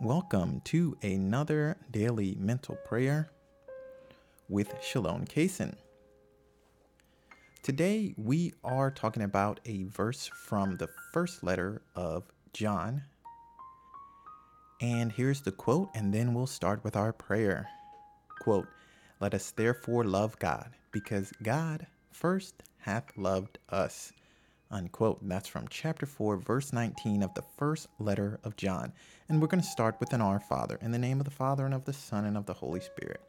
Welcome to another daily mental prayer with Shalom Cason. Today we are talking about a verse from the first letter of John. And here's the quote, and then we'll start with our prayer. Quote, Let us therefore love God, because God first hath loved us unquote. That's from chapter 4, verse 19 of the first letter of John. And we're going to start with an Our Father, in the name of the Father, and of the Son, and of the Holy Spirit.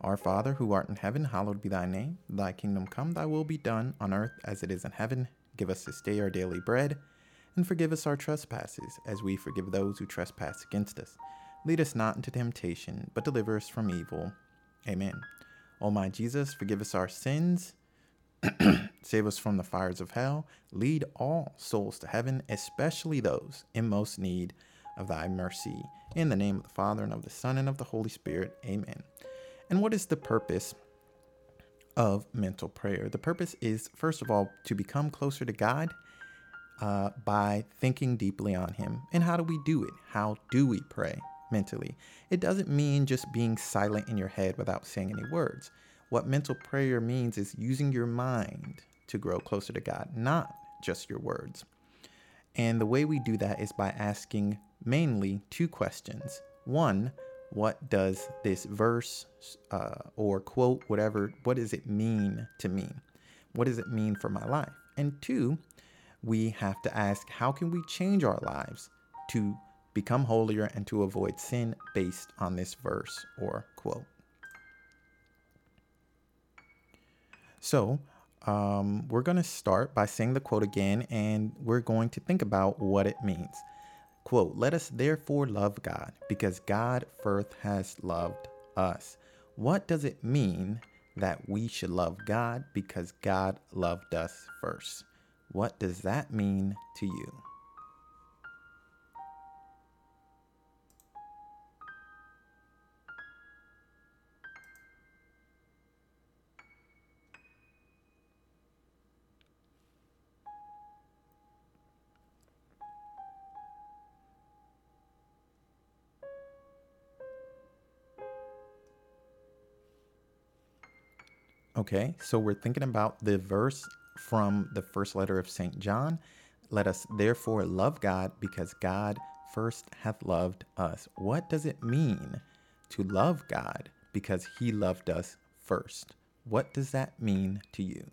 Our Father, who art in heaven, hallowed be thy name. Thy kingdom come, thy will be done, on earth as it is in heaven. Give us this day our daily bread, and forgive us our trespasses, as we forgive those who trespass against us. Lead us not into temptation, but deliver us from evil. Amen. O my Jesus, forgive us our sins Save us from the fires of hell. Lead all souls to heaven, especially those in most need of thy mercy. In the name of the Father, and of the Son, and of the Holy Spirit. Amen. And what is the purpose of mental prayer? The purpose is, first of all, to become closer to God uh, by thinking deeply on Him. And how do we do it? How do we pray mentally? It doesn't mean just being silent in your head without saying any words. What mental prayer means is using your mind to grow closer to God, not just your words. And the way we do that is by asking mainly two questions. One, what does this verse uh, or quote, whatever, what does it mean to me? What does it mean for my life? And two, we have to ask, how can we change our lives to become holier and to avoid sin based on this verse or quote? So um, we're going to start by saying the quote again, and we're going to think about what it means. Quote, let us therefore love God, because God first has loved us. What does it mean that we should love God because God loved us first? What does that mean to you? Okay, so we're thinking about the verse from the first letter of St. John. Let us therefore love God because God first hath loved us. What does it mean to love God because he loved us first? What does that mean to you?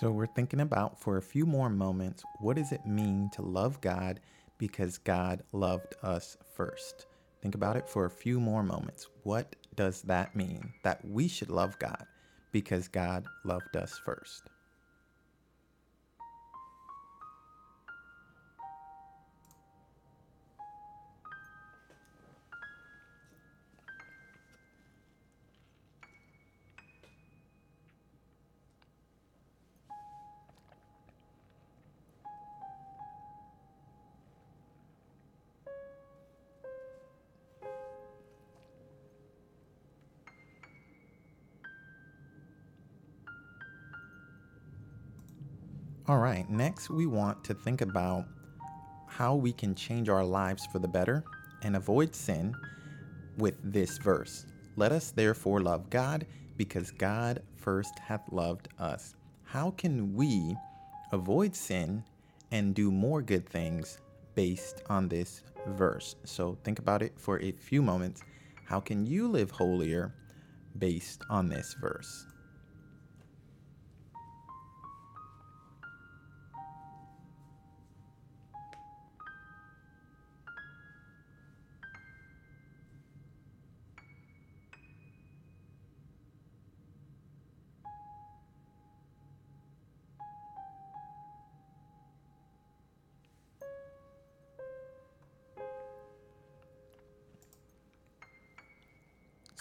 So we're thinking about for a few more moments what does it mean to love God because God loved us first? Think about it for a few more moments. What does that mean that we should love God because God loved us first? All right, next we want to think about how we can change our lives for the better and avoid sin with this verse. Let us therefore love God because God first hath loved us. How can we avoid sin and do more good things based on this verse? So think about it for a few moments. How can you live holier based on this verse?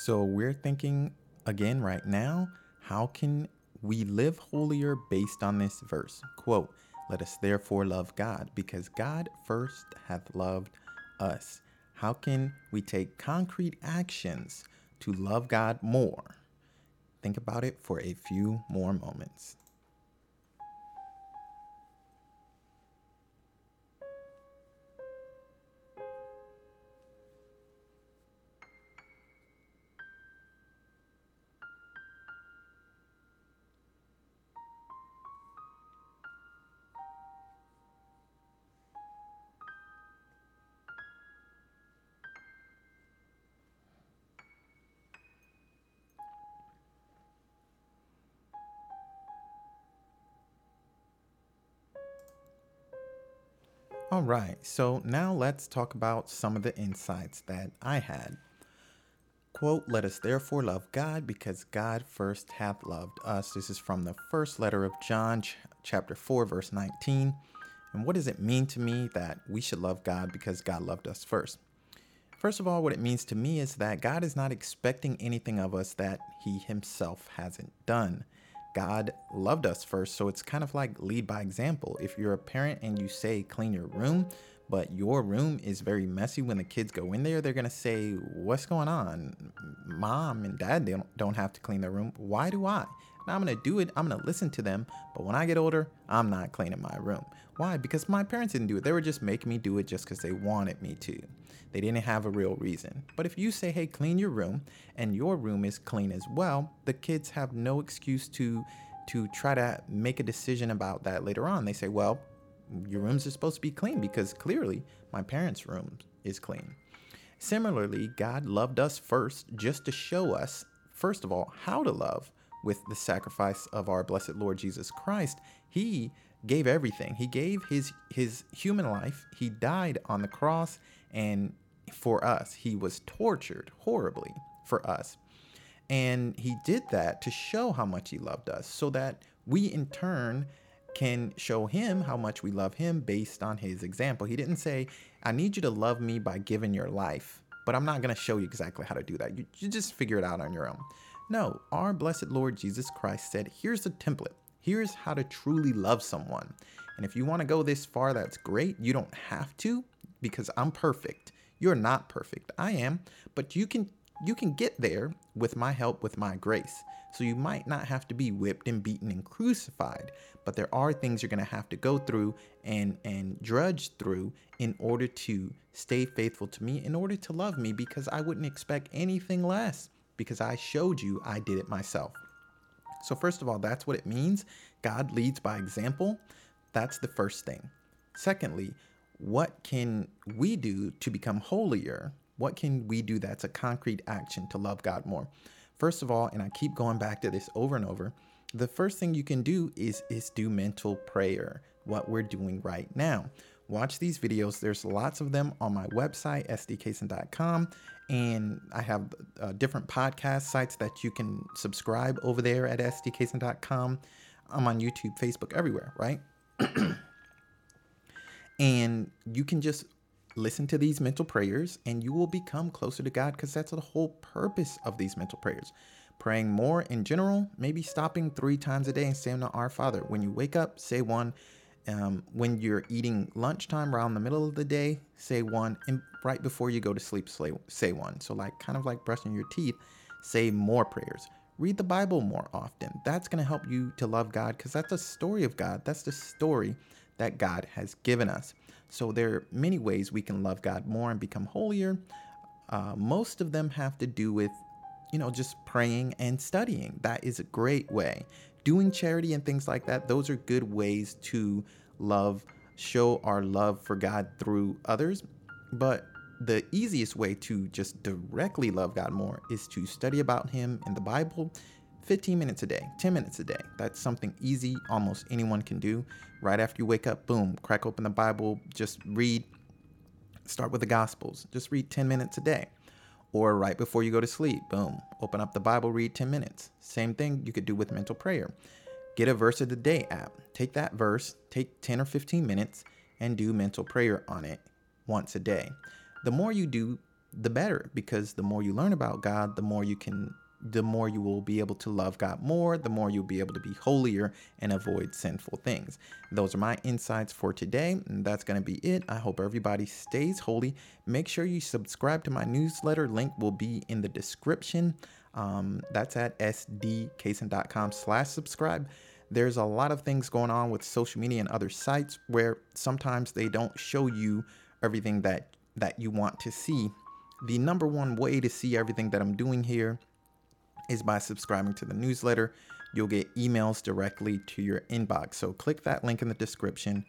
So we're thinking again right now, how can we live holier based on this verse? Quote, let us therefore love God, because God first hath loved us. How can we take concrete actions to love God more? Think about it for a few more moments. All right, so now let's talk about some of the insights that I had. Quote, let us therefore love God because God first hath loved us. This is from the first letter of John, ch- chapter 4, verse 19. And what does it mean to me that we should love God because God loved us first? First of all, what it means to me is that God is not expecting anything of us that he himself hasn't done. God loved us first. So it's kind of like lead by example. If you're a parent and you say clean your room, but your room is very messy when the kids go in there, they're to say, What's going on? Mom and dad don't, don't have to clean their room. Why do I? And I'm to do it. I'm to listen to them. But when I get older, I'm not cleaning my room. Why? Because my parents didn't do it. They were just making me do it just because they wanted me to. They didn't have a real reason. But if you say, hey, clean your room, and your room is clean as well, the kids have no excuse to to try to make a decision about that later on. They say, well, your rooms are supposed to be clean because clearly my parents' room is clean. Similarly, God loved us first just to show us, first of all, how to love with the sacrifice of our blessed Lord Jesus Christ. He gave everything. He gave his his human life. He died on the cross and for us. He was tortured horribly for us. And he did that to show how much he loved us so that we in turn can show him how much we love him based on his example. He didn't say, I need you to love me by giving your life, but I'm not going to show you exactly how to do that. You, you just figure it out on your own. No, our blessed Lord Jesus Christ said, Here's the template. Here's how to truly love someone. And if you want to go this far, that's great. You don't have to because I'm perfect. You're not perfect. I am, but you can you can get there with my help with my grace. So you might not have to be whipped and beaten and crucified, but there are things you're going to have to go through and and drudge through in order to stay faithful to me, in order to love me because I wouldn't expect anything less because I showed you I did it myself. So first of all, that's what it means. God leads by example. That's the first thing. Secondly, what can we do to become holier? What can we do that's a concrete action to love God more? First of all, and I keep going back to this over and over, the first thing you can do is is do mental prayer, what we're doing right now. Watch these videos. There's lots of them on my website, sdcason.com, and I have uh, different podcast sites that you can subscribe over there at sdcason.com. I'm on YouTube, Facebook, everywhere, right? And you can just listen to these mental prayers and you will become closer to God because that's the whole purpose of these mental prayers. Praying more in general, maybe stopping three times a day and saying the Our Father. When you wake up, say one. Um, when you're eating lunchtime around the middle of the day, say one. And right before you go to sleep, say, one. So, like, kind of like brushing your teeth, say more prayers. Read the Bible more often. That's going to help you to love God because that's a story of God. That's the story that God has given us. So there are many ways we can love God more and become holier. Uh, most of them have to do with, you know, just praying and studying. That is a great way. Doing charity and things like that, those are good ways to love, show our love for God through others. But the easiest way to just directly love God more is to study about Him in the Bible 15 minutes a day, 10 minutes a day. That's something easy, almost anyone can do. Right after you wake up, boom, crack open the Bible, just read, start with the Gospels, just read 10 minutes a day. Or right before you go to sleep, boom, open up the Bible, read 10 minutes. Same thing you could do with mental prayer. Get a verse of the day app. Take that verse, take 10 or 15 minutes, and do mental prayer on it once a day. The more you do the better because the more you learn about God, the more you can the more you will be able to love God more, the more you'll be able to be holier and avoid sinful things. Those are my insights for today, and that's going to be it. I hope everybody stays holy. Make sure you subscribe to my newsletter. Link will be in the description. Um, that's at sdcason.com slash subscribe. There's a lot of things going on with social media and other sites where sometimes they don't show you everything that that you want to see the number one way to see everything that I'm doing here is by subscribing to the newsletter. You'll get emails directly to your inbox. So click that link in the description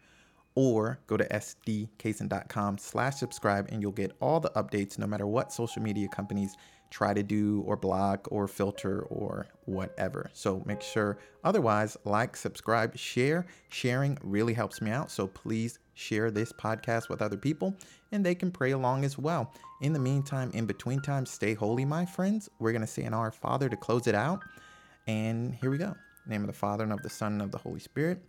or go to sdcason.com slash subscribe and you'll get all the updates no matter what social media companies try to do or block or filter or whatever. So make sure otherwise like, subscribe, share. Sharing really helps me out. So please share this podcast with other people and they can pray along as well. In the meantime, in between time, stay holy, my friends. We're going to say our Father to close it out. And here we go. name of the Father and of the Son and of the Holy Spirit.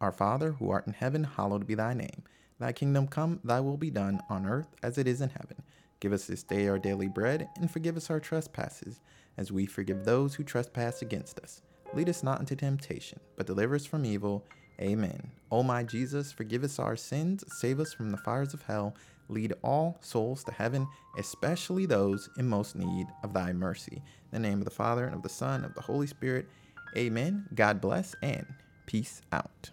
Our Father, who art in heaven, hallowed be thy name. Thy kingdom come, thy will be done on earth as it is in heaven. Give us this day our daily bread, and forgive us our trespasses, as we forgive those who trespass against us. Lead us not into temptation, but deliver us from evil. Amen. O my Jesus, forgive us our sins, save us from the fires of hell, lead all souls to heaven, especially those in most need of thy mercy. In the name of the Father, and of the Son, and of the Holy Spirit. Amen. God bless, and peace out.